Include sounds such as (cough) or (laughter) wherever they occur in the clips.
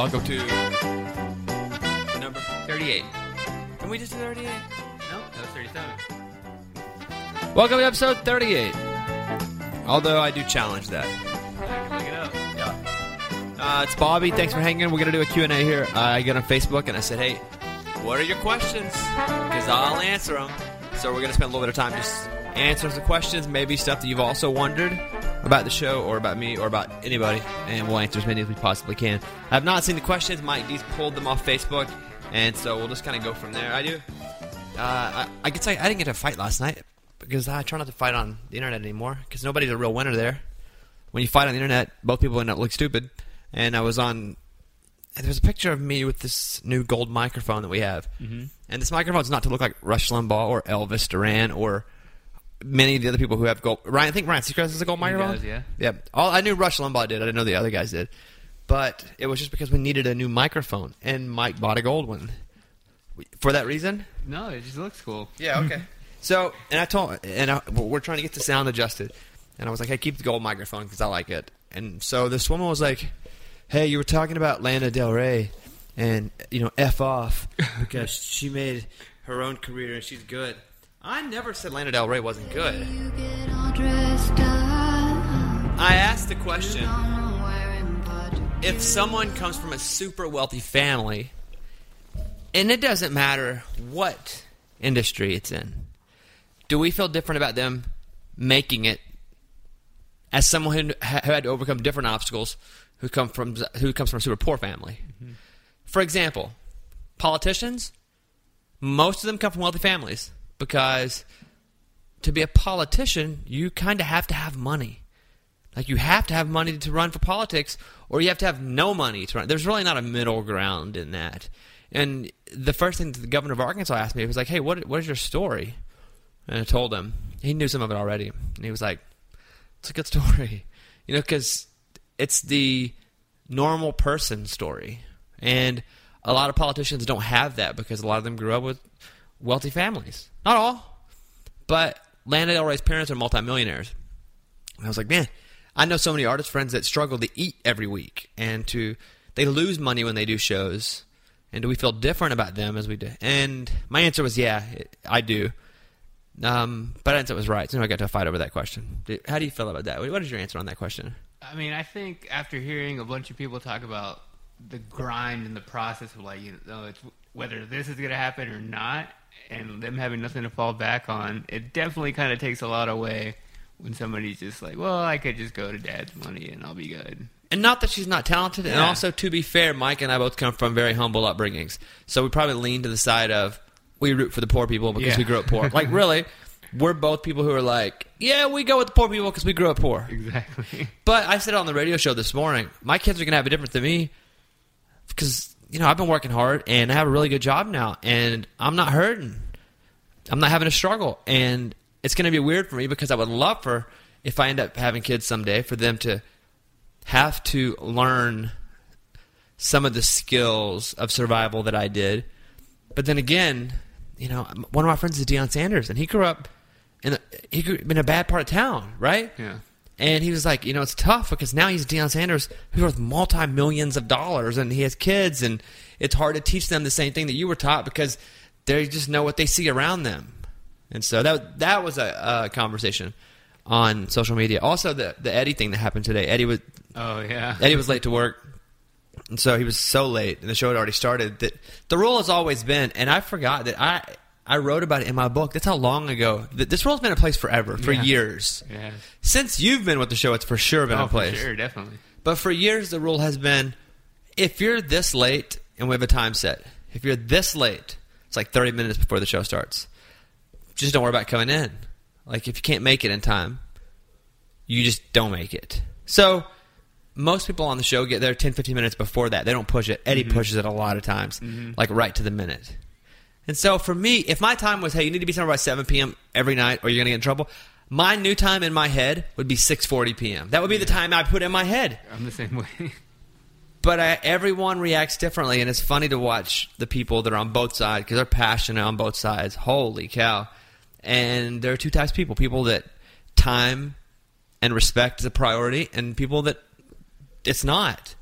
Welcome to number 38. Can we just do 38? No, that was 37. Welcome to episode 38. Although I do challenge that. It up. Uh, it's Bobby. Thanks for hanging. We're going to do a Q&A here. Uh, I got on Facebook and I said, hey, what are your questions? Because I'll answer them. So we're going to spend a little bit of time just answering some questions, maybe stuff that you've also wondered about the show or about me or about anybody, and we'll answer as many as we possibly can. I've not seen the questions. Mike D's pulled them off Facebook, and so we'll just kind of go from there. I do. Uh, I, I could say I didn't get to fight last night because I try not to fight on the internet anymore because nobody's a real winner there. When you fight on the internet, both people end up looking stupid. And I was on. And there's a picture of me with this new gold microphone that we have. Mm-hmm. And this microphone's not to look like Rush Limbaugh or Elvis Duran or many of the other people who have gold. Ryan, I think Ryan Seacrest has a gold microphone. does, yeah. Yeah. All I knew Rush Limbaugh did. I didn't know the other guys did. But it was just because we needed a new microphone, and Mike bought a gold one. For that reason, No, it just looks cool. yeah, okay. (laughs) so, and I told, and I, we're trying to get the sound adjusted, and I was like, "Hey, keep the gold microphone because I like it." And so this woman was like, "Hey, you were talking about Lana Del Rey, and you know, f off (laughs) because she made her own career and she's good." I never said Lana Del Rey wasn't good. You get all dressed up. I asked the question: I'm wearing pajamas. if someone comes from a super wealthy family, and it doesn't matter what industry it's in, do we feel different about them making it as someone who, who had to overcome different obstacles who come from who comes from a super poor family? Mm-hmm. For example, politicians, most of them come from wealthy families because to be a politician, you kind of have to have money. Like you have to have money to run for politics, or you have to have no money to run. There's really not a middle ground in that. And the first thing the governor of Arkansas asked me was like, "Hey, what what is your story?" And I told him. He knew some of it already, and he was like, "It's a good story," (laughs) you know, because it's the normal person story, and a lot of politicians don't have that because a lot of them grew up with wealthy families. Not all, but Lana Del Rey's parents are multimillionaires. And I was like, man, I know so many artist friends that struggle to eat every week and to they lose money when they do shows. And do we feel different about them as we do? And my answer was, yeah, it- I do. Um, but I didn't it was right. So I got to fight over that question. How do you feel about that? What is your answer on that question? I mean, I think after hearing a bunch of people talk about the grind and the process of like, you know, it's whether this is going to happen or not, and them having nothing to fall back on, it definitely kind of takes a lot away when somebody's just like, well, I could just go to dad's money and I'll be good. And not that she's not talented. And also, to be fair, Mike and I both come from very humble upbringings. So we probably lean to the side of we root for the poor people because Yeah. we grew up poor. like, really, we're both people who are like, yeah, we go with the poor people because we grew up poor. (laughs) Exactly. But I said on the radio show this morning, my kids are going to have a different than me because, you know, I've been working hard and I have a really good job now and I'm not hurting. I'm not having a struggle. And it's going to be weird for me because I would love for, if I end up having kids someday, for them to have to learn some of the skills of survival that I did. But then again, you know, one of my friends is Deion Sanders and he grew up in a, he grew up in a bad part of town, right? Yeah. And he was like, you know, it's tough because now he's Deion Sanders, who's worth multi millions of dollars, and he has kids, and it's hard to teach them the same thing that you were taught because they just know what they see around them. And so that that was a, a conversation on social media. Also, the the Eddie thing that happened today. Eddie was Oh yeah. Eddie was late to work, and so he was so late, and the show had already started. That the rule has always been, and I forgot that I I wrote about it in my book. That's how long ago. This rule's been in place forever, for Yeah. years. Yeah. Since you've been with the show, it's for sure been Oh, in for place. sure, definitely. But for years, the rule has been if you're this late, and we have a time set, if you're this late, it's like 30 minutes before the show starts, just don't worry about coming in. Like, if you can't make it in time, you just don't make it. So, most people on the show get there 10, 15 minutes before that. They don't push it. Eddie mm-hmm. pushes it a lot of times, mm-hmm. like right to the minute. And so for me, if my time was, hey, you need to be somewhere by 7 p.m. every night or you're going to get in trouble, my new time in my head would be 6.40 p.m. That would be the time I put in my head. I'm the same way. (laughs) But I, everyone reacts differently, and it's funny to watch the people that are on both sides because they're passionate on both sides. Holy cow! And there are two types of people: people that time and respect is a priority, and people that it's not.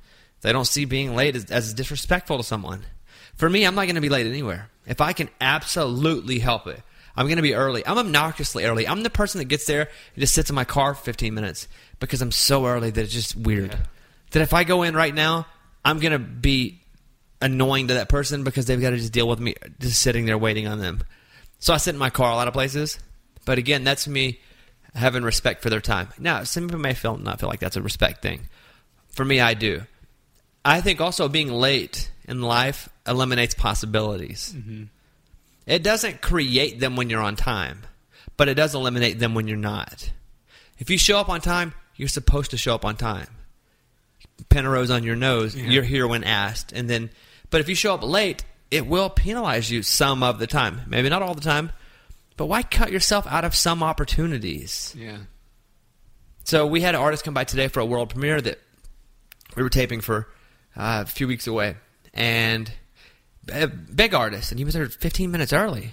They don't see being late as, as disrespectful to someone. For me, I'm not going to be late anywhere. If I can absolutely help it, I'm going to be early. I'm obnoxiously early. I'm the person that gets there and just sits in my car for 15 minutes because I'm so early that it's just weird. Yeah. That if I go in right now, I'm going to be annoying to that person because they've got to just deal with me just sitting there waiting on them. So I sit in my car a lot of places. But again, that's me having respect for their time. Now, some people may feel not feel like that's a respect thing. For me, I do. I think also being late in life eliminates possibilities. Mm-hmm. It doesn't create them when you're on time, but it does eliminate them when you're not. If you show up on time, you're supposed to show up on time. Pin a rose on your nose, Yeah. you're here when asked. And then, but if you show up late, it will penalize you some of the time. Maybe not all the time, but why cut yourself out of some opportunities? Yeah. So we had an artist come by today for a world premiere that we were taping for uh, a few weeks away, and a big artist, and he was there 15 minutes early,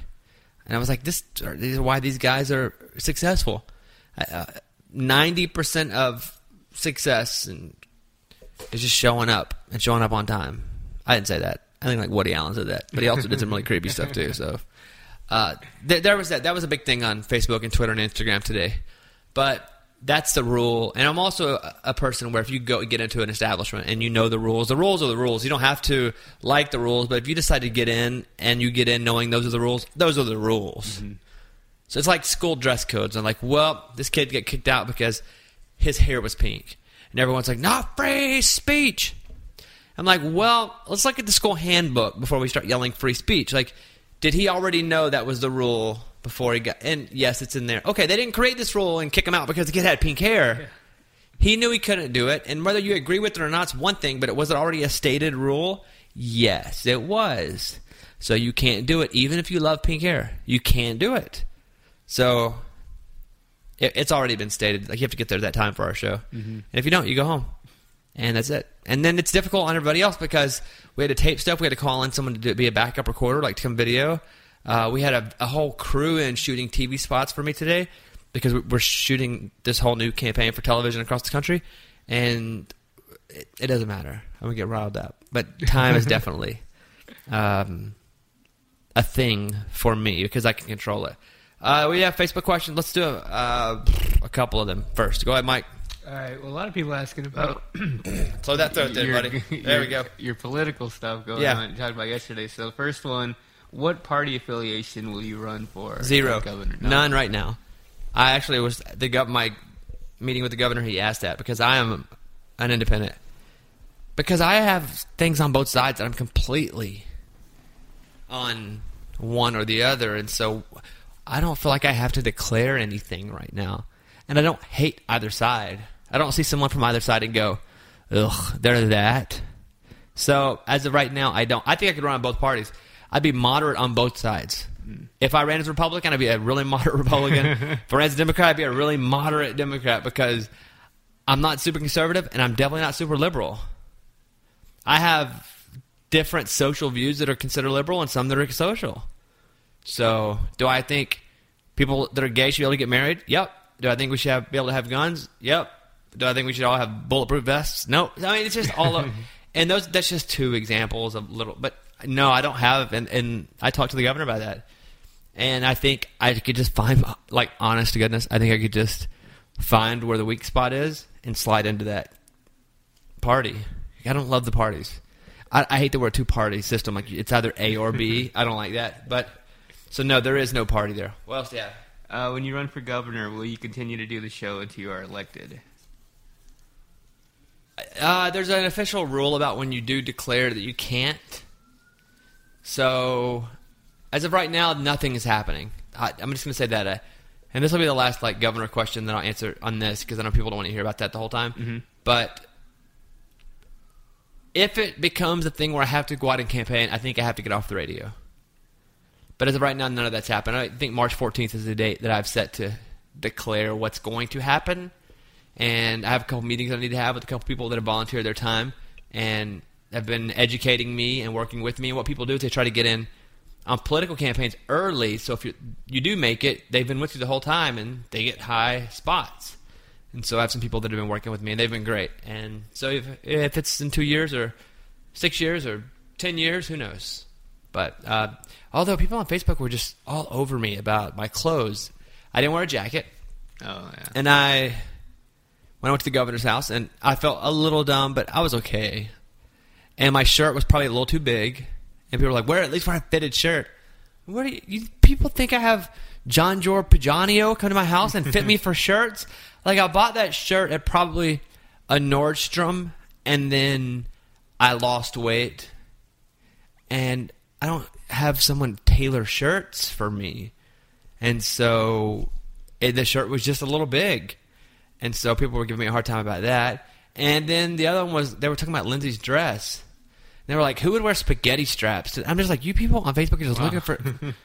and I was like, "This, these are why these guys are successful. Uh, Ninety percent of success and is just showing up and showing up on time." I didn't say that. I think like Woody Allen said that, but he also did some really creepy stuff too. So uh, th- there was that. That was a big thing on Facebook and Twitter and Instagram today. But that's the rule. And I'm also a, person where if you go get into an establishment and you know the rules, the rules are the rules. You don't have to like the rules, but if you decide to get in and you get in knowing those are the rules, those are the rules. Mm-hmm. So it's like school dress codes. I'm like, well, this kid get kicked out because his hair was pink, and everyone's like, not free speech. I'm like, well, let's look at the school handbook before we start yelling free speech. Like, did he already know that was the rule before he got? And yes, it's in there. Okay, they didn't create this rule and kick him out because the kid had pink hair. He knew he couldn't do it, and whether you agree with it or not is one thing. But it was it already a stated rule? Yes, it was. So you can't do it, even if you love pink hair. You can't do it. So it, it's already been stated. Like you have to get there at that time for our show, mm-hmm. and if you don't, you go home, and that's it. And then it's difficult on everybody else because we had to tape stuff. We had to call in someone to do, be a backup recorder, like to come video. Uh, we had a, a whole crew in shooting TV spots for me today because we- we're shooting this whole new campaign for television across the country, and it, it doesn't matter. I'm gonna get riled up, but time is (laughs) definitely um, a thing for me because I can control it. Uh, we have Facebook questions. Let's do a, uh, a couple of them first. Go ahead, Mike. All right. Well, a lot of people asking about Slow that throat there, buddy. (laughs) There we go. Your political stuff going Yeah. on. You talked about yesterday. So, the first one: What party affiliation will you run for? Zero. Governor. None right now. I actually was the gov- my meeting with the governor. He asked that because I am an independent. Because I have things on both sides that I'm completely on one or the other, and so I don't feel like I have to declare anything right now. And I don't hate either side. I don't see someone from either side and go, "Ugh, they're that." So as of right now, I don't. I think I could run on both parties. I'd be moderate on both sides. If I ran as a Republican, I'd be a really (laughs) moderate Republican. if I ran as a Democrat, I'd be a really moderate Democrat because I'm not super conservative and I'm definitely not super liberal. I have different social views that are considered liberal and some that are social. So, do I think people that are gay should be able to get married? Yep. Do I think we should have, be able to have guns? Yep. Do I think we should all have bulletproof vests? No. I mean, it's just all of, (laughs) and those that's just two examples of little. But no, I don't have, and and I talked to the governor about that, and I think I could just find, like, honest to goodness, I think I could just find where the weak spot is and slide into that party. I don't love the parties. I, I hate the word two party system. Like it's either A or B. (laughs) I don't like that. But so no, there is no party there. What else do you have? Uh, when you run for governor, will you continue to do the show until you are elected? Uh, there's an official rule about when you do declare that you can't. So, as of right now, nothing is happening. I, I'm just going to say that, uh, and this will be the last like governor question that I'll answer on this because I know people don't want to hear about that the whole time. But if it becomes a thing where I have to go out and campaign, I think I have to get off the radio. But as of right now, none of that's happened. I think March 14th is the date that I've set to declare what's going to happen. And I have a couple meetings I need to have with a couple people that have volunteered their time and have been educating me and working with me. And what people do is they try to get in on political campaigns early. So if you you do make it, they've been with you the whole time and they get high spots. And so I have some people that have been working with me, and they've been great. And so if, if it's in two years or six years or ten years, who knows? But uh, although people on Facebook were just all over me about my clothes, I didn't wear a jacket, Oh yeah. and I when I went to the governor's house, and I felt a little dumb, but I was okay. And my shirt was probably a little too big, and people were like, "Wear at least wear a fitted shirt." What do you, you people think I have John Jor Pajanio come to my house and fit me (laughs) for shirts? Like I bought that shirt at probably a Nordstrom, and then I lost weight, and I don't have someone tailor shirts for me, and so it, the shirt was just a little big, and so people were giving me a hard time about that. And then the other one was they were talking about Lindsay's dress. They were like, "Who would wear spaghetti straps?" I'm just like, "You people on Facebook are just looking for." (laughs)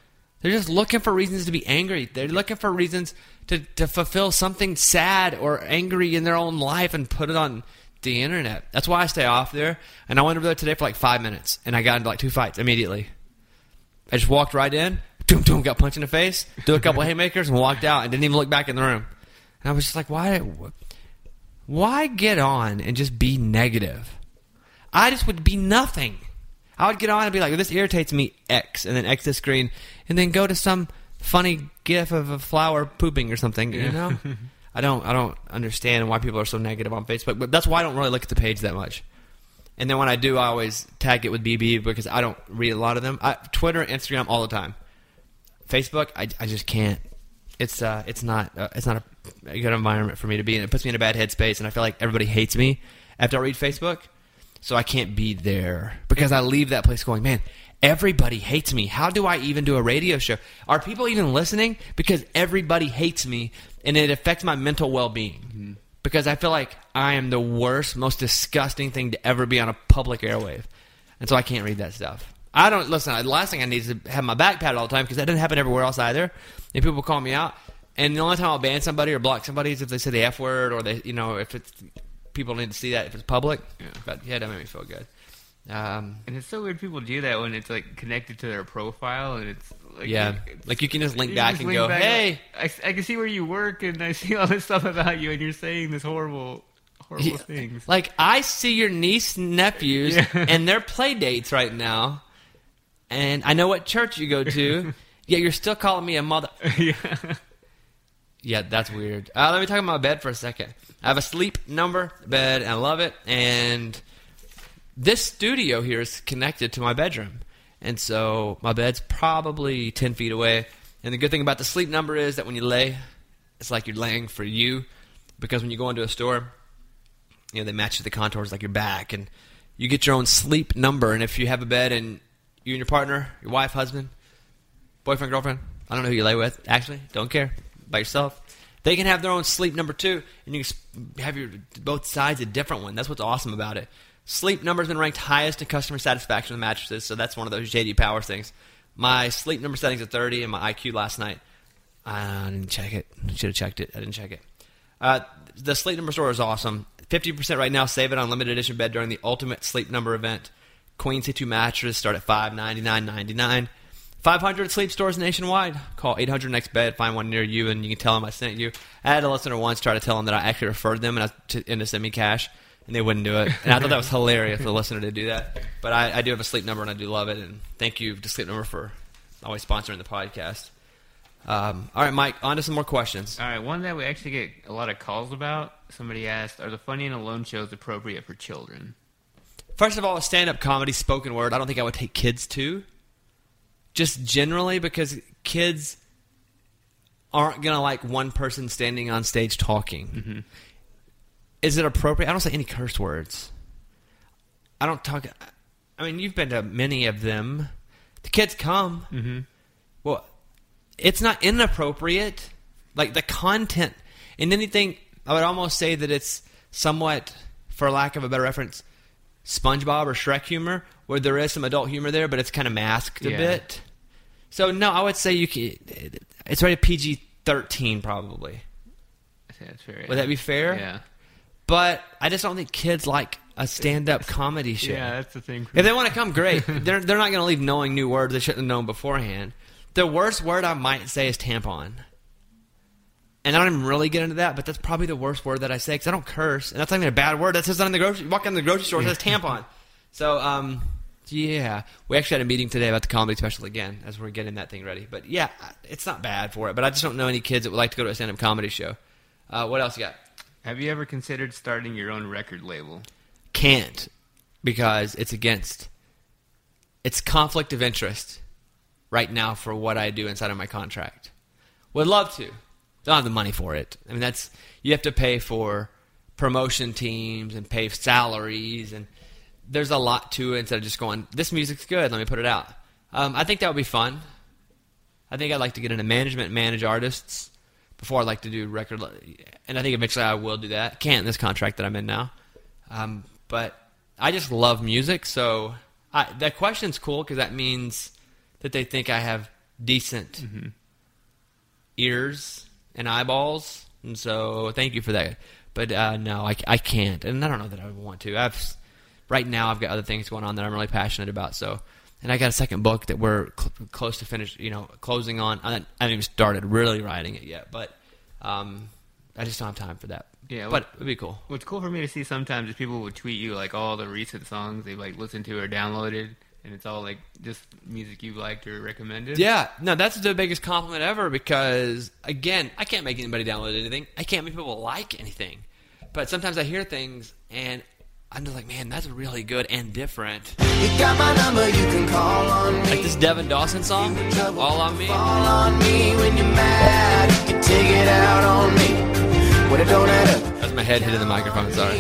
They're just looking for reasons to be angry. They're looking for reasons to, to fulfill something sad or angry in their own life and put it on the internet. That's why I stay off there. And I went over there today for like five minutes, and I got into like two fights immediately. I just walked right in, doom doom, got punched in the face, do a couple (laughs) haymakers, and walked out, and didn't even look back in the room. And I was just like, why, why get on and just be negative? I just would be nothing. I would get on and be like, this irritates me, X, and then X the screen, and then go to some funny gif of a flower pooping or something. You know, (laughs) I don't, I don't understand why people are so negative on Facebook, but that's why I don't really look at the page that much. And then when I do, I always tag it with BB because I don't read a lot of them. I, Twitter, Instagram, all the time. Facebook, I, I just can't. It's uh, it's not uh, it's not a, a good environment for me to be in. It puts me in a bad headspace, and I feel like everybody hates me after I read Facebook. So I can't be there because I leave that place going, man, everybody hates me. How do I even do a radio show? Are people even listening? Because everybody hates me, and it affects my mental well being. Mm-hmm. Because I feel like I am the worst, most disgusting thing to ever be on a public airwave, and so I can't read that stuff. I don't listen. The last thing I need is to have my back patted all the time because that doesn't happen everywhere else either. And people call me out, and the only time I'll ban somebody or block somebody is if they say the f word or they, you know, if it's people need to see that if it's public. Yeah. But yeah, that made me feel good. Um, And it's so weird people do that when it's like connected to their profile and it's like yeah, it's- like you can just link back just and link go, back, hey. I, I can see where you work and I see all this stuff about you and you're saying this horrible, horrible Yeah. things. Like I see your niece and nephews Yeah. (laughs) and their play dates right now, and I know what church you go to. (laughs) yet you're still calling me a mother. yeah. Yeah, that's weird. Uh, let me talk about my bed for a second. I have a sleep number bed, and I love it. And this studio here is connected to my bedroom, and so my bed's probably ten feet away. And the good thing about the sleep number is that when you lay, it's like you're laying for you, because when you go into a store, you know they match the contours like your back, and you get your own sleep number. And if you have a bed and you and your partner, your wife, husband, boyfriend, girlfriend, I don't know who you lay with, actually, don't care, by yourself. They can have their own sleep number two, and you can have your both sides a different one. That's what's awesome about it. Sleep number's been ranked highest in customer satisfaction with mattresses, so that's one of those JD Power things. My sleep number settings at 30, and my IQ last night. I didn't check it. Should have checked it. I didn't check it. Uh, the sleep number store is awesome. 50% right now. Save it on limited edition bed during the ultimate sleep number event. Queen C2 mattress start at 599.99. 500 sleep stores nationwide. Call 800 next bed. Find one near you, and you can tell them I sent you. I had a listener once try to tell them that I actually referred them and, I, to, and to send me cash, and they wouldn't do it. And I thought that was hilarious for the listener to do that. But I, I do have a sleep number, and I do love it. And thank you to Sleep Number for always sponsoring the podcast. Um, all right, Mike. On to some more questions. All right, one that we actually get a lot of calls about. Somebody asked, "Are the funny and alone shows appropriate for children?" First of all, a stand-up comedy, spoken word. I don't think I would take kids to. Just generally because kids aren't gonna like one person standing on stage talking. Is it appropriate? I don't say any curse words. I don't talk. I mean, you've been to many of them. The kids come. Mm-hmm. Well, it's not inappropriate. Like the content and anything, I would almost say that it's somewhat, for lack of a better reference, SpongeBob or Shrek humor, where there is some adult humor there, but it's kind of masked a Yeah. bit. So no, I would say you can. It's rated PG thirteen probably. I that's fair. Would that be fair? Yeah. But I just don't think kids like a stand-up comedy show. Yeah, that's the thing. If they want to come, great. (laughs) they're they're not going to leave knowing new words they shouldn't have known beforehand. The worst word I might say is tampon. And I don't even really get into that, but that's probably the worst word that I say because I don't curse, and that's not even a bad word. That says that in the grocery. Walk in the grocery store, it says tampon. So, um, yeah, we actually had a meeting today about the comedy special again as we're getting that thing ready. But yeah, it's not bad for it. But I just don't know any kids that would like to go to a stand-up comedy show. Uh, what else you got? Have you ever considered starting your own record label? Can't because it's against. It's conflict of interest right now for what I do inside of my contract. Would love to. Don't have the money for it. I mean, that's you have to pay for promotion teams and pay salaries, and there's a lot to it instead of just going, "This music's good, let me put it out." Um, I think that would be fun. I think I'd like to get into management, and manage artists before I'd like to do record, and I think eventually I will do that. Can't in this contract that I'm in now, um, but I just love music, so I, that question's cool because that means that they think I have decent ears and eyeballs, and so thank you for that. But uh, no, I, I can't, and I don't know that I would want to. I've right now I've got other things going on that I'm really passionate about. So, and I got a second book that we're cl- close to finish, you know, closing on. I, haven't even started really writing it yet, but um, I just don't have time for that. Yeah, but what- it'd be cool. What's cool for me to see sometimes is people would tweet you like all the recent songs they've like listened to or downloaded, and it's all like just music you've liked or recommended. Yeah, no, that's the biggest compliment ever because again, I can't make anybody download anything. I can't make people like anything. But sometimes I hear things and I'm just like, man, that's really good and different. You got my number, you can call on me. Like this Devin Dawson song, All on Me. Fall on me when you're mad. You can take it out on me. When it don't add up. That's my head hitting the microphone, sorry.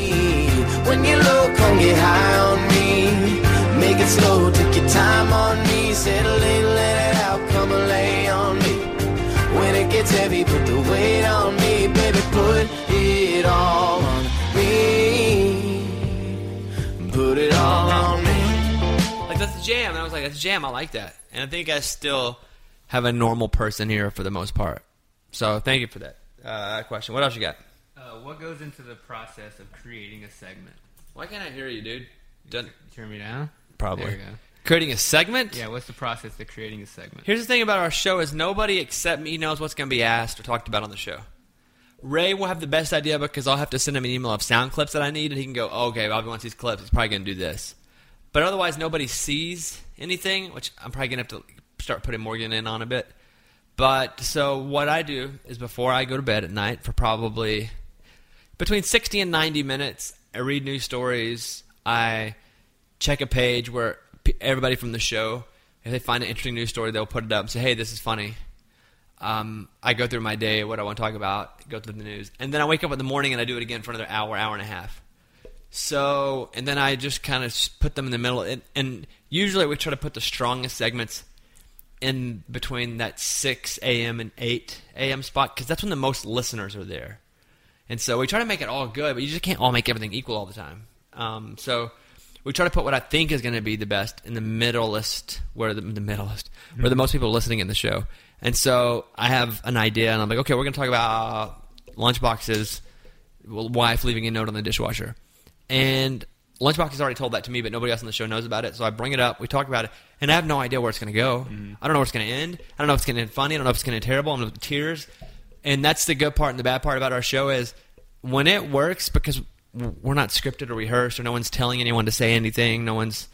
When you low, come get high on me. Make it slow, take your time on me. Settle in, let it out, come and lay on me. When it gets heavy, put the weight on me, baby. Put it all on me. Put it all on me. Like that's a jam. And I was like, that's a jam. I like that. And I think I still have a normal person here for the most part. So thank you for that uh, question. What else you got? Uh, what goes into the process of creating a segment? Why can't I hear you, dude? Done. Turn me down. Probably. There we go. Creating a segment? Yeah, what's the process of creating a segment? Here's the thing about our show is nobody except me knows what's going to be asked or talked about on the show. Ray will have the best idea because I'll have to send him an email of sound clips that I need, and he can go, oh, "Okay, Bobby wants these clips. He's probably going to do this." But otherwise, nobody sees anything, which I'm probably going to have to start putting Morgan in on a bit. But so what I do is before I go to bed at night for probably between 60 and 90 minutes, I read news stories. I check a page where everybody from the show, if they find an interesting news story, they'll put it up and say, "Hey, this is funny." Um, I go through my day, what I want to talk about, go through the news, and then I wake up in the morning and I do it again for another hour, hour and a half. So, and then I just kind of put them in the middle, and, and usually we try to put the strongest segments in between that 6 a.m. and 8 a.m. spot because that's when the most listeners are there. And so we try to make it all good, but you just can't all make everything equal all the time. Um, so we try to put what I think is going to be the best in the middlest, where the, the middlest, where the mm-hmm. most people are listening in the show. And so I have an idea, and I'm like, okay, we're going to talk about lunchboxes, wife leaving a note on the dishwasher. And Lunchbox has already told that to me, but nobody else on the show knows about it. So I bring it up, we talk about it, and I have no idea where it's going to go. Mm-hmm. I don't know where it's going to end. I don't know if it's going to end funny. I don't know if it's going to end terrible. I don't know if it's tears. And that's the good part and the bad part about our show is when it works because we're not scripted or rehearsed or no one's telling anyone to say anything. No one's.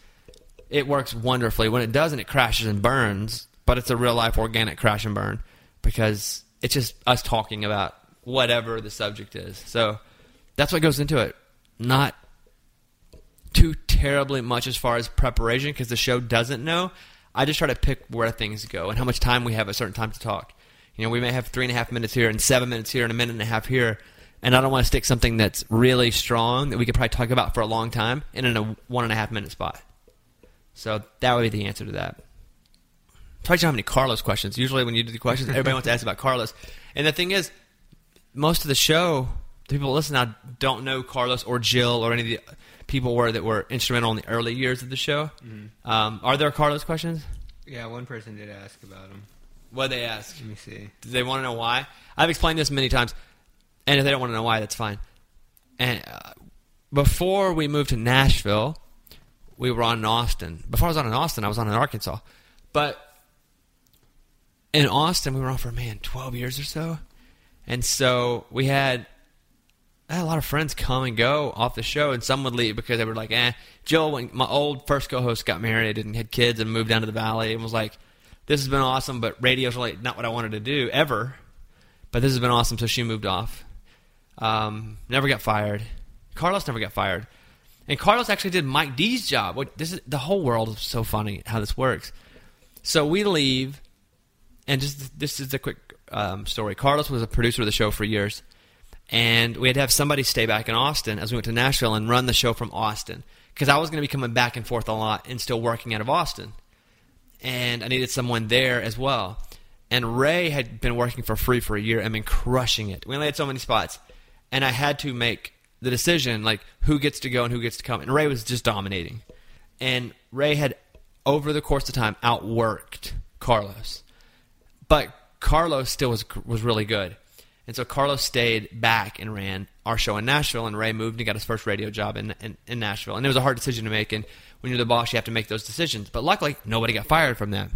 It works wonderfully. When it doesn't, it crashes and burns. But it's a real life organic crash and burn because it's just us talking about whatever the subject is. So that's what goes into it. Not too terribly much as far as preparation because the show doesn't know. I just try to pick where things go and how much time we have at certain times to talk. You know, we may have three and a half minutes here and seven minutes here and a minute and a half here, and I don't want to stick something that's really strong that we could probably talk about for a long time in a one and a half minute spot. So that would be the answer to that. Probably don't have any Carlos questions. Usually, when you do the questions, everybody wants to ask about Carlos. And the thing is, most of the show, the people that listen now don't know Carlos or Jill or any of the people were that were instrumental in the early years of the show. Um, are there Carlos questions? Yeah, one person did ask about him. What they ask? Let me see. Do they want to know why? I've explained this many times, and if they don't want to know why, that's fine. And uh, before we moved to Nashville, we were on in Austin. Before I was on in Austin, I was on in Arkansas. But in Austin, we were on for man twelve years or so, And so we had, had a lot of friends come and go off the show, and some would leave because they were like, eh. Jill, when my old first co host got married and had kids and moved down to the valley and was like, this has been awesome, but radio's really not what I wanted to do ever. But this has been awesome, so she moved off. Um, never got fired. Carlos never got fired. And Carlos actually did Mike D's job. This is the whole world is so funny how this works. So we leave, and just this is a quick um, story. Carlos was a producer of the show for years, and we had to have somebody stay back in Austin as we went to Nashville and run the show from Austin because I was going to be coming back and forth a lot and still working out of Austin, and I needed someone there as well. And Ray had been working for free for a year and been crushing it. We only had so many spots, and I had to make the decision like who gets to go and who gets to come. And Ray was just dominating, and Ray had over the course of time outworked Carlos, but Carlos still was was really good. And so Carlos stayed back and ran our show in Nashville, and Ray moved and got his first radio job in, in, in Nashville. And it was a hard decision to make, and when you're the boss, you have to make those decisions. But luckily, nobody got fired from that.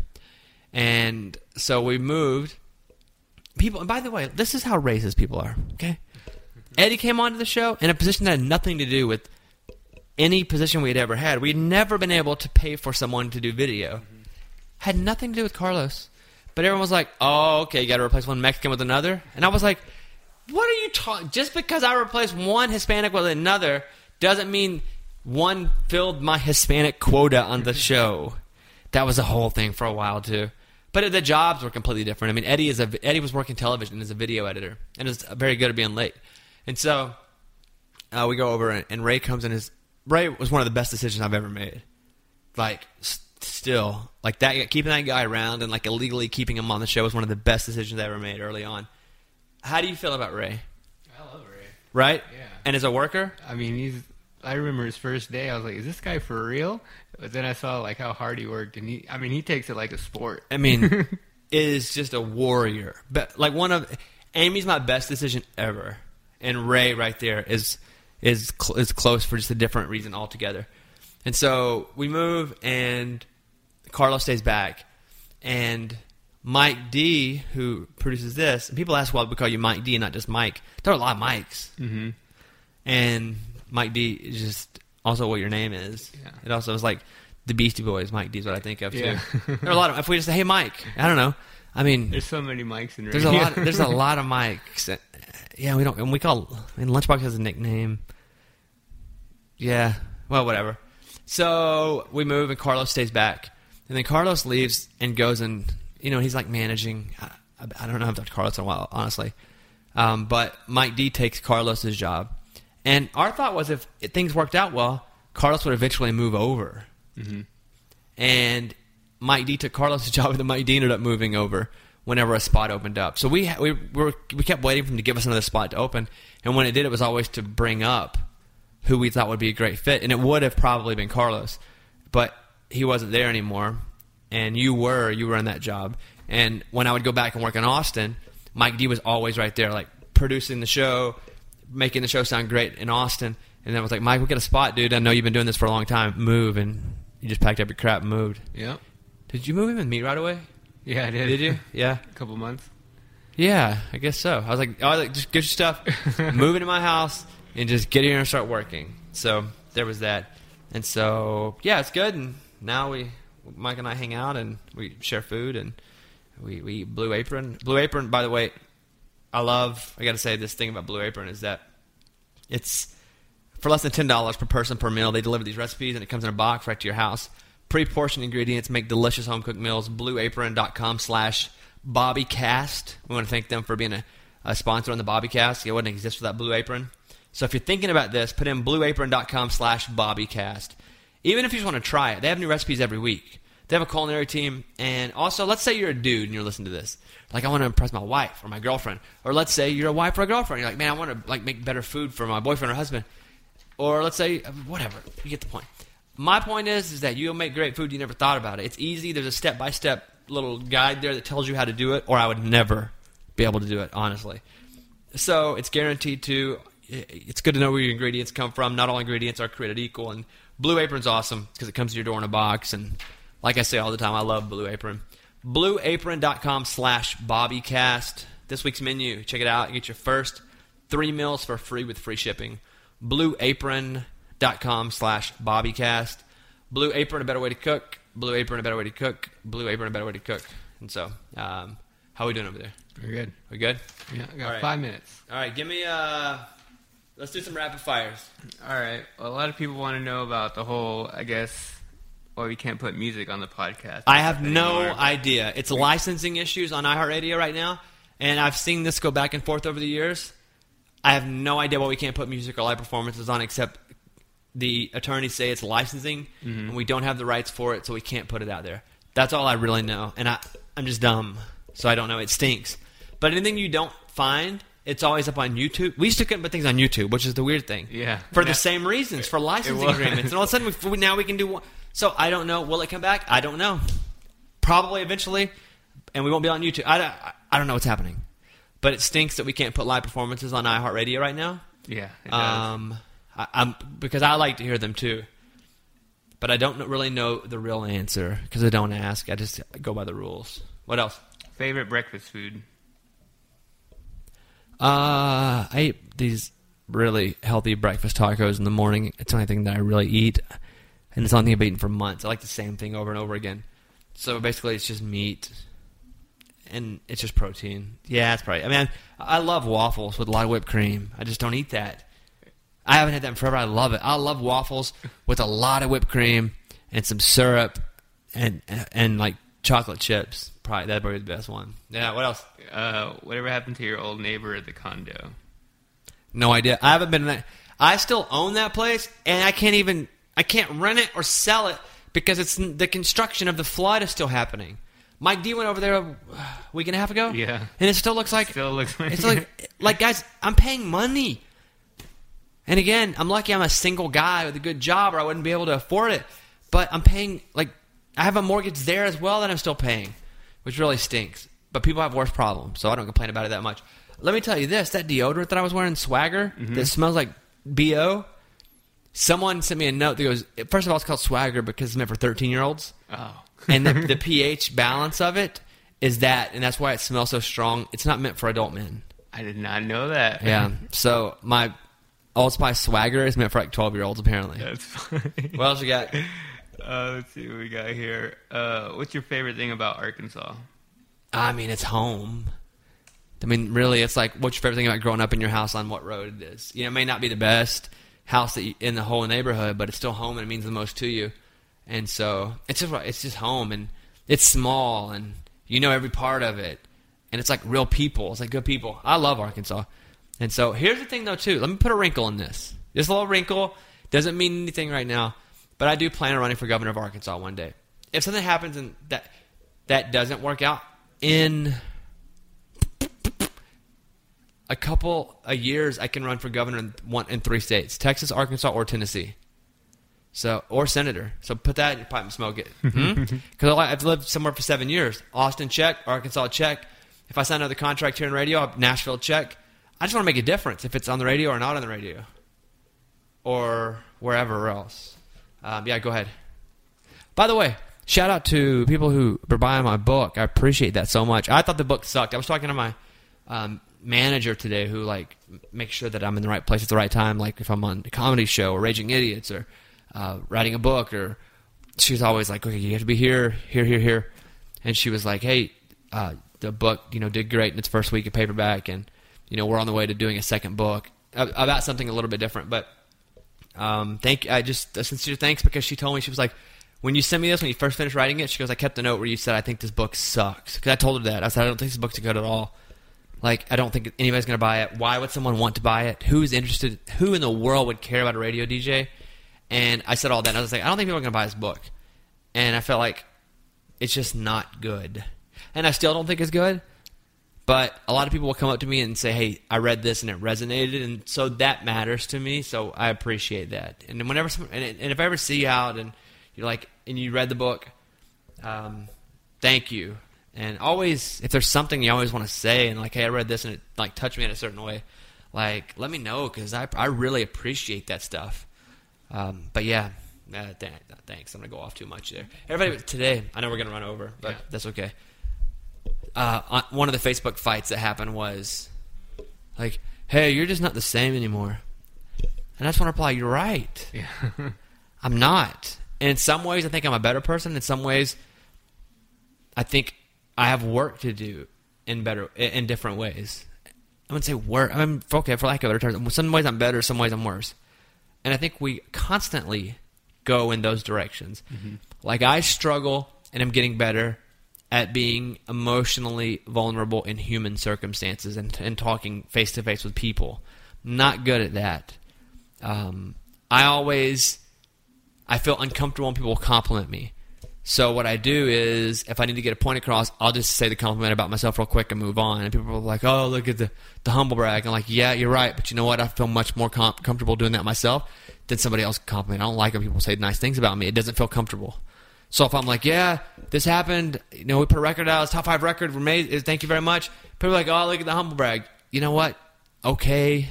And so we moved. People, and by the way, this is how racist people are, okay? Eddie came onto the show in a position that had nothing to do with any position we had ever had. We'd never been able to pay for someone to do video. Mm-hmm. Had nothing to do with Carlos. But everyone was like, oh, okay, you got to replace one Mexican with another. And I was like, what are you talking? Just because I replaced one Hispanic with another doesn't mean one filled my Hispanic quota on the show. (laughs) That was a whole thing for a while too. But the jobs were completely different. I mean, Eddie is a Eddie was working television as a video editor and is very good at being late. And so uh, we go over and, and Ray comes in. His Ray was one of the best decisions I've ever made. Like s- still, like that keeping that guy around and like illegally keeping him on the show was one of the best decisions I ever made early on. How do you feel about Ray? I love Ray. Right? Yeah. And as a worker, I mean, he's. I remember his first day. I was like, "Is this guy for real?" But then I saw like how hard he worked, and he. I mean, he takes it like a sport. I mean, (laughs) is just a warrior. But like one of Amy's my best decision ever, and Ray right there is is cl- is close for just a different reason altogether. And so we move, and Carlos stays back, and Mike D, who produces this, and people ask why we call you Mike D and not just Mike. There are a lot of Mikes, Mm-hmm. and Mike D is just also what your name is. Yeah. It also is like the Beastie Boys. Mike D is what I think of Yeah. too. (laughs) there are a lot of. If we just say, "Hey, Mike," I don't know. I mean, There's so many mics in there's a lot. There's a (laughs) lot of mics. Yeah, we don't. And we call. I mean, Lunchbox has a nickname. Yeah. Well, whatever. So we move, and Carlos stays back, and then Carlos leaves and goes and you know he's like managing. I, I don't know. I've talked to Carlos in a while, honestly. Um, but Mike D takes Carlos's job, and our thought was if things worked out well, Carlos would eventually move over and Mike D took Carlos' (laughs) job, and then Mike D ended up moving over whenever a spot opened up. So we we were, we kept waiting for him to give us another spot to open, and when it did, it was always to bring up who we thought would be a great fit, and it would have probably been Carlos, but he wasn't there anymore, and you were you were in that job, and when I would go back and work in Austin, Mike D was always right there, like producing the show, making the show sound great in Austin. And then I was like, Mike, we got a spot, dude. I know you've been doing this for a long time. Move, and you just packed up your crap and moved. Yep. Did you move in with me right away? Yeah, I did. Did you? (laughs) Yeah. A couple months. Yeah, I guess so. I was like, oh, I was like just get your stuff, (laughs) move into my house, and just get here and start working. So there was that, and so yeah, it's good. And now we, Mike and I, hang out and we share food and we we eat Blue Apron. Blue Apron, by the way, I love. I got to say this thing about Blue Apron is that it's for less than ten dollars per person per meal. They deliver these recipes and it comes in a box right to your house. Pre-portioned ingredients make delicious home cooked meals. BlueApron.com slash BobbyCast. We want to thank them for being a, a sponsor on the BobbyCast. It wouldn't exist without Blue Apron. So if you're thinking about this, put in BlueApron.com slash BobbyCast. Even if you just want to try it, they have new recipes every week. They have a culinary team, and also, let's say you're a dude and you're listening to this. Like, I want to impress my wife or my girlfriend, or let's say you're a wife or a girlfriend. You're like, man, I want to like make better food for my boyfriend or husband, or let's say whatever. You get the point. My point is, is that you'll make great food. You never thought about it. It's easy. There's a step by step little guide there that tells you how to do it, or I would never be able to do it, honestly. So it's guaranteed to. Eh, it's good to know where your ingredients come from. Not all ingredients are created equal, and Blue Apron's awesome because it comes to your door in a box. And like I say all the time, I love Blue Apron. BlueApron.com slash BobbyCast. this week's menu. Check it out. Get your first three meals for free with free shipping. BlueApron.com slash BobbyCast. Blue Apron, a better way to cook. Blue Apron, a better way to cook. Blue Apron, a better way to cook. And so, um, how we doing over there? Very good. We good? Yeah, I got right. five minutes. All right, give me uh let's do some rapid fires. All right. Well, a lot of people want to know about the whole, I guess, why we can't put music on the podcast. I have no anymore. idea. It's licensing issues on iHeartRadio right now, and I've seen this go back and forth over the years. I have no idea why we can't put music or live performances on, except the attorneys say it's licensing, mm-hmm. and we don't have the rights for it, so we can't put it out there. That's all I really know, and I, I'm just dumb, so I don't know. It stinks. But anything you don't find, it's always up on YouTube. We used to put things on YouTube, which is the weird thing. Yeah. For Yeah. the same reasons, for licensing agreements, and all of a sudden we, now we can do one. So I don't know. Will it come back? I don't know. Probably eventually, and we won't be on YouTube. I, don't- I don't know what's happening, but it stinks that we can't put live performances on iHeartRadio right now. Yeah. It does. Um, I, I'm because I like to hear them too, but I don't really know the real answer because I don't ask. I just go by the rules. What else? Favorite breakfast food? Uh, I eat these really healthy breakfast tacos in the morning. It's the only thing that I really eat, and it's the only thing I've eaten for months. I like the same thing over and over again. So basically, it's just meat, and it's just protein. Yeah, it's probably. I mean, I, I love waffles with a lot of whipped cream. I just don't eat that. I haven't had that in forever. I love it. I love waffles with a lot of whipped cream and some syrup and and like chocolate chips. Probably that'd be the best one. Yeah. What else? Uh, whatever happened to your old neighbor at the condo? No idea. I haven't been. in that- I still own that place, and I can't even. I can't rent it or sell it because it's the construction of the flood is still happening. Mike D went over there a week and a half ago. Yeah. and it still looks like Still looks like it's like (laughs) like guys. I'm paying money, and again, I'm lucky I'm a single guy with a good job, or I wouldn't be able to afford it. But I'm paying like I have a mortgage there as well that I'm still paying, which really stinks. But people have worse problems, so I don't complain about it that much. Let me tell you this: that deodorant that I was wearing, Swagger, mm-hmm. that smells like bo. Someone sent me a note that goes. First of all, it's called Swagger because it's meant for 13 year olds, oh, and the, the (laughs) pH balance of it is that, and that's why it smells so strong. It's not meant for adult men. I did not know that. Yeah. So my Old Spice Swagger is meant for like 12 year olds apparently. that's funny. What else you got? (laughs) Uh, let's see what we got here. Uh, what's your favorite thing about Arkansas? I mean, it's home. I mean, really, it's like what's your favorite thing about growing up in your house on what road it is? You know, it may not be the best house that you, in the whole neighborhood, but it's still home and it means the most to you. And so it's just it's just home and it's small and you know every part of it, and it's like real people. It's like good people. I love Arkansas. And so here's the thing, though, too. Let me put a wrinkle in this. A little wrinkle doesn't mean anything right now, but I do plan on running for governor of Arkansas one day. If something happens and that that doesn't work out in a couple of years, I can run for governor in one in three states: Texas, Arkansas, or Tennessee. So, or senator. So put that in your pipe and smoke it. (laughs) Hmm? Because I've lived somewhere for seven years. Austin, check. Arkansas, check. If I sign another contract here in radio, Nashville, check. I just want to make a difference if it's on the radio or not on the radio, or wherever else. Um, yeah, go ahead. By the way, shout out to people who were buying my book. I appreciate that so much. I thought the book sucked. I was talking to my um, manager today, who like makes sure that I'm in the right place at the right time. Like if I'm on a comedy show or Raging Idiots or uh, writing a book, or she's always like, "Okay, you have to be here, here, here, here." And she was like, "Hey, uh, the book, you know, did great in its first week of paperback, and you know, we're on the way to doing a second book about something a little bit different, but." Um, thank I just a sincere thanks because she told me she was like, when you sent me this when you first finished writing it, she goes, I kept a note where you said I think this book sucks because I told her that I said I don't think this book's good at all. Like I don't think anybody's gonna buy it. Why would someone want to buy it? Who's interested? Who in the world would care about a radio DJ? And I said all that. And I was like, I don't think people are gonna buy this book. And I felt like it's just not good. And I still don't think it's good. But a lot of people will come up to me and say, "Hey, I read this and it resonated," and so that matters to me. So I appreciate that. And whenever, some, and, and if I ever see you out and you're like, and you read the book, um, thank you. And always, if there's something you always want to say, and like, "Hey, I read this and it like touched me in a certain way," like let me know because I I really appreciate that stuff. Um, but yeah, uh, th- thanks. I'm gonna go off too much there. Everybody, today I know we're gonna run over, but Yeah. that's okay. Uh, one of the Facebook fights that happened was like, "Hey, you're just not the same anymore," and I just want to reply, "You're right. Yeah. (laughs) I'm not." And in some ways, I think I'm a better person. In some ways, I think I have work to do in better in different ways. I wouldn't say work. I mean, okay, for lack of better term, some ways I'm better, some ways I'm worse. And I think we constantly go in those directions. Like I struggle and I'm getting better at being emotionally vulnerable in human circumstances and, and talking face to face with people. Not good at that. Um, I always I feel uncomfortable when people compliment me. So what I do is, if I need to get a point across, I'll just say the compliment about myself real quick and move on. And people are like, "Oh, look at the the humble brag." I'm like, "Yeah, you're right, but you know what? I feel much more com- comfortable doing that myself than somebody else compliment. I don't like when people say nice things about me. It doesn't feel comfortable. So if I'm like, "Yeah, this happened," you know, we put a record out, it's top five record, we're made. Thank you very much. People are like, "Oh, look at the humble brag." You know what? Okay,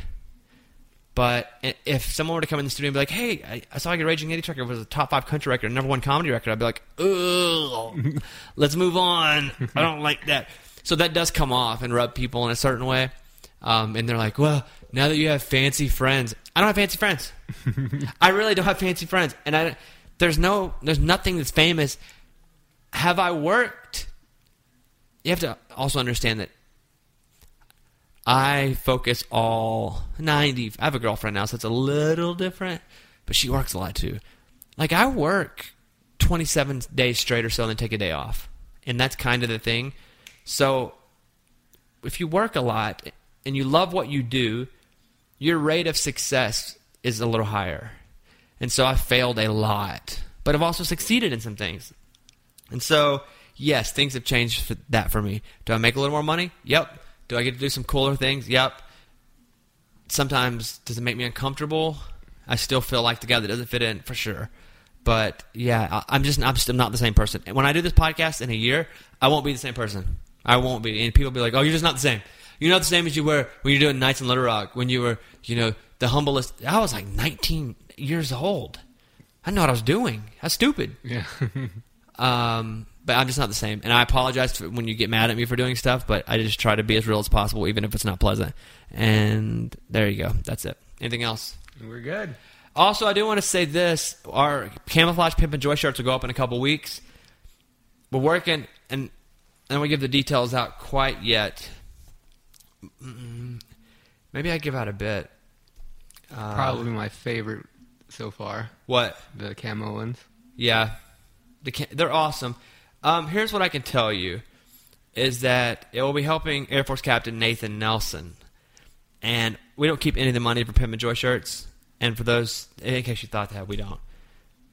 but if someone were to come in the studio and be like, "Hey, I, I saw your Raging Eddie record was a top five country record, number one comedy record," I'd be like, "Ugh, let's move on. I don't like that." So that does come off and rub people in a certain way, um, and they're like, "Well, now that you have fancy friends, I don't have fancy friends. (laughs) I really don't have fancy friends, and I there's no there's nothing that's famous. Have I worked? You have to also understand that I focus all 90. I have a girlfriend now, so it's a little different, but she works a lot too. Like, I work 27 days straight or so and then take a day off. And that's kind of the thing. So, if you work a lot and you love what you do, your rate of success is a little higher. And so I failed a lot, but I've also succeeded in some things. And so, yes, things have changed for that for me. Do I make a little more money? Yep. Do I get to do some cooler things? Yep. Sometimes does it make me uncomfortable? I still feel like the guy that doesn't fit in for sure. But yeah, I, am just I'm just I'm not the same person. And when I do this podcast in a year, I won't be the same person. I won't be. And people be like, "Oh, you're just not the same. You're not the same as you were when you're doing Nights in Little Rock. When you were, you know, the humblest." I was like 19 years old. I know what I was doing. Was stupid. Yeah. (laughs) Um, but I'm just not the same. And I apologize for when you get mad at me for doing stuff, but I just try to be as real as possible, even if it's not pleasant. And there you go. That's it. Anything else? We're good. Also, I do want to say this: our camouflage pimpin' joy shirts will go up in a couple weeks. We're working, and I don't give the details out quite yet. Maybe I give out a bit. Uh, Probably my favorite so far. what? The camo ones. Yeah, the ca- they're awesome. Um, here's what I can tell you: is that it will be helping Air Force Captain Nathan Nelson, and we don't keep any of the money for Pimpin' Joy shirts. And for those, in case you thought that, we don't.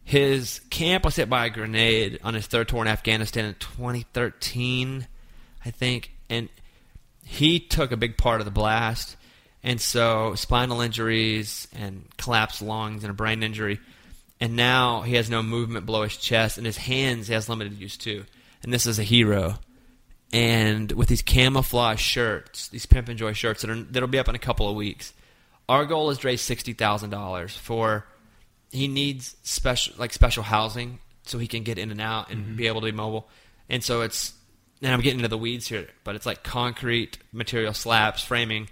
His camp was hit by a grenade on his third tour in Afghanistan in 2013, I think, and he took a big part of the blast. And so spinal injuries and collapsed lungs and a brain injury. And now he has no movement below his chest, and his hands he has limited use too. And this is a hero. And with these camouflage shirts, these Pimpin' Joy shirts that are, that'll be up in a couple of weeks, our goal is to raise sixty thousand dollars for. He needs special like special housing so he can get in and out and mm-hmm. be able to be mobile. And so it's and I'm getting into the weeds here, but it's like concrete material slabs, framing,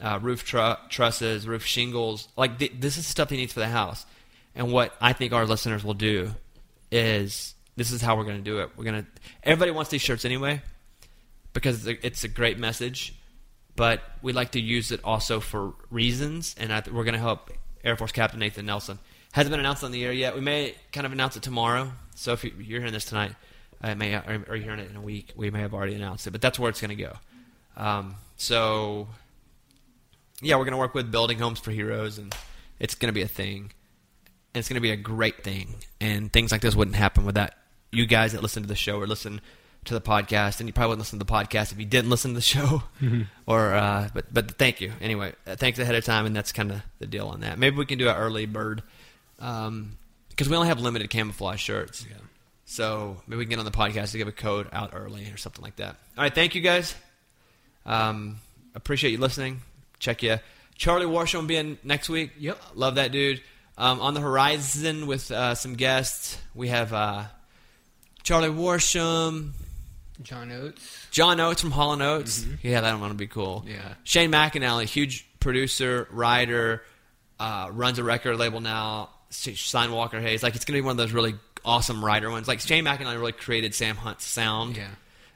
uh, roof tru- trusses, roof shingles. Like th- this is stuff he needs for the house. And what I think our listeners will do is this is how we're going to do it. We're going to everybody wants these shirts anyway because it's a, great message, but we like to use it also for reasons. And I we're going to help Air Force Captain Nathan Nelson. Hasn't been announced on the air yet. We may kind of announce it tomorrow. So if you- you're hearing this tonight, it may or or you're hearing it in a week, we may have already announced it. But that's where it's going to go. Um, so yeah, we're going to work with building homes for heroes, and it's going to be a thing. And it's going to be a great thing. And things like this wouldn't happen without you guys that listen to the show or listen to the podcast. And you probably wouldn't listen to the podcast if you didn't listen to the show. (laughs) (laughs) or uh, but but thank you anyway. Uh, thanks ahead of time, and that's kind of the deal on that. Maybe we can do an early bird because we only have limited camouflage shirts. Yeah. So maybe we can get on the podcast to give a code out early or something like that. All right, thank you guys. Um, appreciate you listening. Check you. Charlie Worsham being next week. Yep. Love that dude. Um, on the horizon with uh, some guests, we have uh, Charlie Worsham, John Oates. John Oates from Hall Oates. Yeah, that one would be cool. Yeah. Shane McAnally, huge producer, writer, uh, runs a record label now. Signed Walker Hayes. Like it's gonna be one of those really awesome writer ones. Like Shane McAnally really created Sam Hunt's sound. Yeah.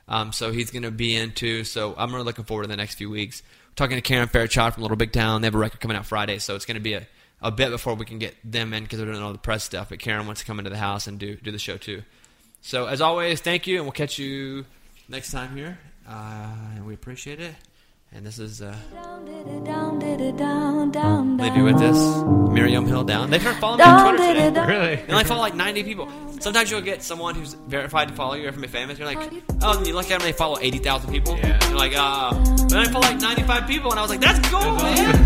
Um, so he's gonna be into. So I'm really looking forward to the next few weeks. We're talking to Karen Fairchild from Little Big Town. They have a record coming out Friday, so it's gonna be a, a bit before we can get them in because they're doing all the press stuff. But Karen wants to come into the house and do do the show too. So as always, thank you, and we'll catch you next time here. Uh, and we appreciate it. And this is uh, leave you with this Miriam Hill down. They started following me on Twitter today. Really? They only follow like 90 people. Sometimes you'll get someone who's verified to follow you or from a famous. You're like, oh, and you look at them, they follow 80,000 people. Yeah. You're like, ah. but then I follow like 95 people, and I was like, that's cool, man.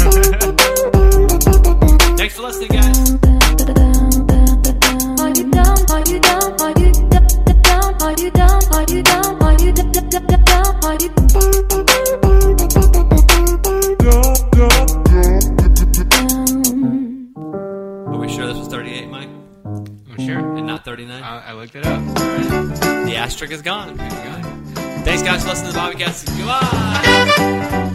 Thanks for listening, guys. Are you down? Are you down? Are you down? Are you down? Are you down? Are you down? Are you Are sure. 39? I, I looked it up. the asterisk is gone. Thanks, guys, for listening to the Bobbycast. Goodbye.